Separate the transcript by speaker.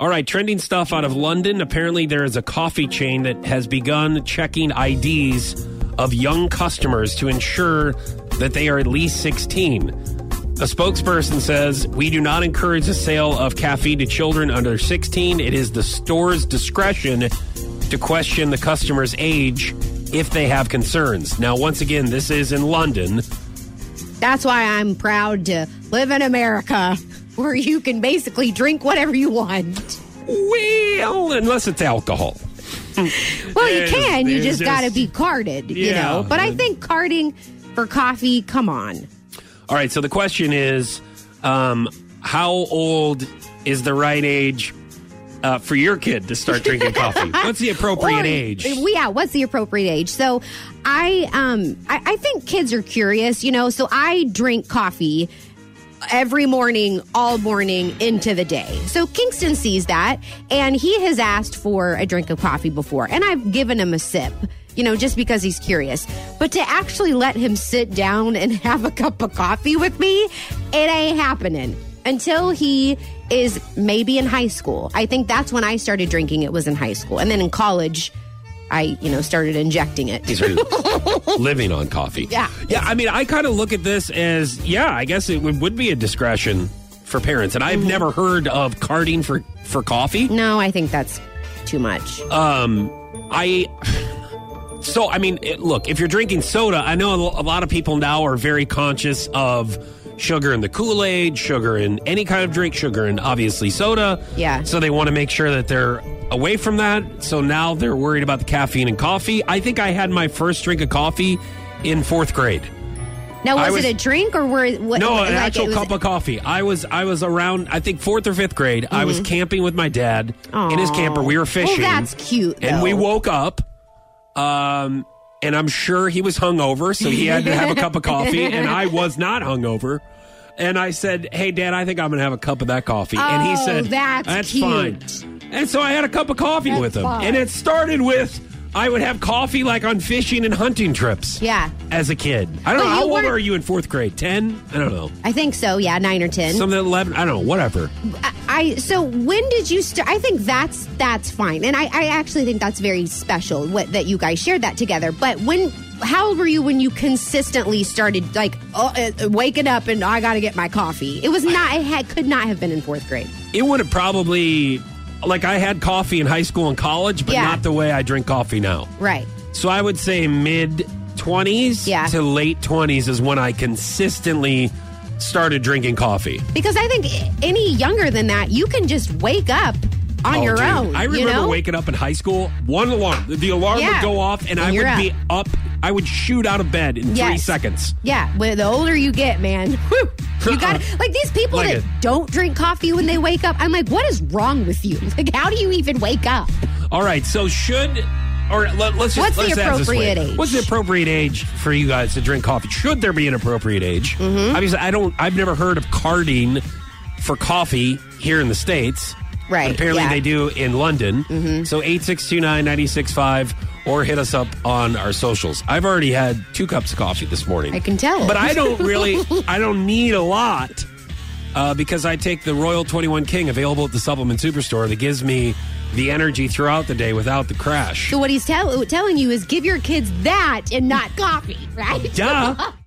Speaker 1: All right, trending stuff out of London. Apparently, there is a coffee chain that has begun checking IDs of young customers to ensure that they are at least 16. A spokesperson says, We do not encourage the sale of caffeine to children under 16. It is the store's discretion to question the customer's age if they have concerns. Now, once again, this is in London.
Speaker 2: That's why I'm proud to live in America, where you can basically drink whatever you want.
Speaker 1: Well, unless it's alcohol.
Speaker 2: Well, you can. You
Speaker 1: there's
Speaker 2: just got to be carded, you know. But I think carding for coffee, come on.
Speaker 1: All right, so the question is um, how old is the right age uh, for your kid to start drinking coffee? What's the appropriate
Speaker 2: Or-
Speaker 1: age?
Speaker 2: Yeah, what's the appropriate age? So I um I, I think kids are curious, you know, so I drink coffee every morning, all morning into the day. So Kingston sees that and he has asked for a drink of coffee before and I've given him a sip. You know, just because he's curious. But to actually let him sit down and have a cup of coffee with me, it ain't happening until he is maybe in high school. I think that's when I started drinking it was in high school. And then in college, I, you know, started injecting it.
Speaker 1: These are living on coffee.
Speaker 2: Yeah.
Speaker 1: Yeah, I mean, I kind of look at this as, yeah, I guess it would, would be a discretion for parents. And
Speaker 2: Mm-hmm.
Speaker 1: I've never heard of carding for, for coffee.
Speaker 2: No, I think that's too much.
Speaker 1: Um, I. So, I mean, it, look, if you're drinking soda, I know a lot of people now are very conscious of sugar in the Kool Aid, sugar in any kind of drink, sugar in obviously soda.
Speaker 2: Yeah.
Speaker 1: So they want to make sure that they're away from that. So now they're worried about the caffeine and coffee. I think I had my first drink of coffee in fourth grade.
Speaker 2: Now, was,
Speaker 1: was-
Speaker 2: it a drink or were what?
Speaker 1: No,
Speaker 2: like
Speaker 1: an actual
Speaker 2: was-
Speaker 1: cup of coffee. I was I was around I think fourth or fifth grade. I was camping with my dad in his camper. We were fishing.
Speaker 2: Well, that's cute.
Speaker 1: and we woke up um and i'm sure he was hungover so he had to have a cup of coffee and i was not hungover. And i said hey dad i think i'm gonna have a cup of that coffee. And he
Speaker 2: Oh,
Speaker 1: said
Speaker 2: that's
Speaker 1: fine
Speaker 2: cute.
Speaker 1: and so i had a cup of coffee
Speaker 2: That's
Speaker 1: with him.
Speaker 2: fine.
Speaker 1: and it started with i would have coffee like on fishing and hunting trips
Speaker 2: Yeah.
Speaker 1: as a kid. I don't
Speaker 2: But
Speaker 1: know. how old are you in fourth grade? 10 i don't know.
Speaker 2: I think so. Yeah, nine or ten.
Speaker 1: something 11 i don't know. Whatever
Speaker 2: I so when did you start? I think that's that's fine, and I, I actually think that's very special what, that you guys shared that together. But when, how old were you when you consistently started like oh, uh, waking up and I got to get my coffee? It was not. It had could not have been in fourth grade.
Speaker 1: it would have probably like i had coffee in high school and college but
Speaker 2: Yeah.
Speaker 1: not the way i drink coffee now
Speaker 2: Right.
Speaker 1: So I would say mid 20s
Speaker 2: Yeah.
Speaker 1: to late 20s is when I consistently started drinking coffee.
Speaker 2: Because I think any younger than that, you can just wake up on
Speaker 1: Oh,
Speaker 2: your
Speaker 1: dude.
Speaker 2: own.
Speaker 1: I
Speaker 2: you
Speaker 1: remember
Speaker 2: know?
Speaker 1: waking up in high school, one alarm. The alarm
Speaker 2: Yeah.
Speaker 1: would go off and,
Speaker 2: And
Speaker 1: I would
Speaker 2: up.
Speaker 1: be up. I would shoot out of bed in three seconds.
Speaker 2: Yeah, well, the older you get, man, whew, you got like these people
Speaker 1: Like
Speaker 2: that
Speaker 1: it.
Speaker 2: don't drink coffee when they wake up. I'm like, what is wrong with you? Like, how do you even wake up?
Speaker 1: All right, so should or let, us just
Speaker 2: What's the
Speaker 1: let's ask this way.
Speaker 2: appropriate age?
Speaker 1: What's the appropriate age for you guys to drink coffee? Should there be an appropriate age?
Speaker 2: Mm-hmm.
Speaker 1: Obviously, I don't. I've never heard of carding for coffee here in the states.
Speaker 2: Right,
Speaker 1: But apparently,
Speaker 2: yeah. Mm-hmm.
Speaker 1: they do in London. So eight six two nine ninety six five, or hit us up on our socials. I've already had two cups of coffee this morning.
Speaker 2: I can tell.
Speaker 1: but I don't really. I don't need a lot. Uh, because I take the Royal 21 King available at the supplement superstore that gives me the energy throughout the day without the crash.
Speaker 2: So what he's tell- telling you is give your kids that and not coffee, right?
Speaker 1: Duh.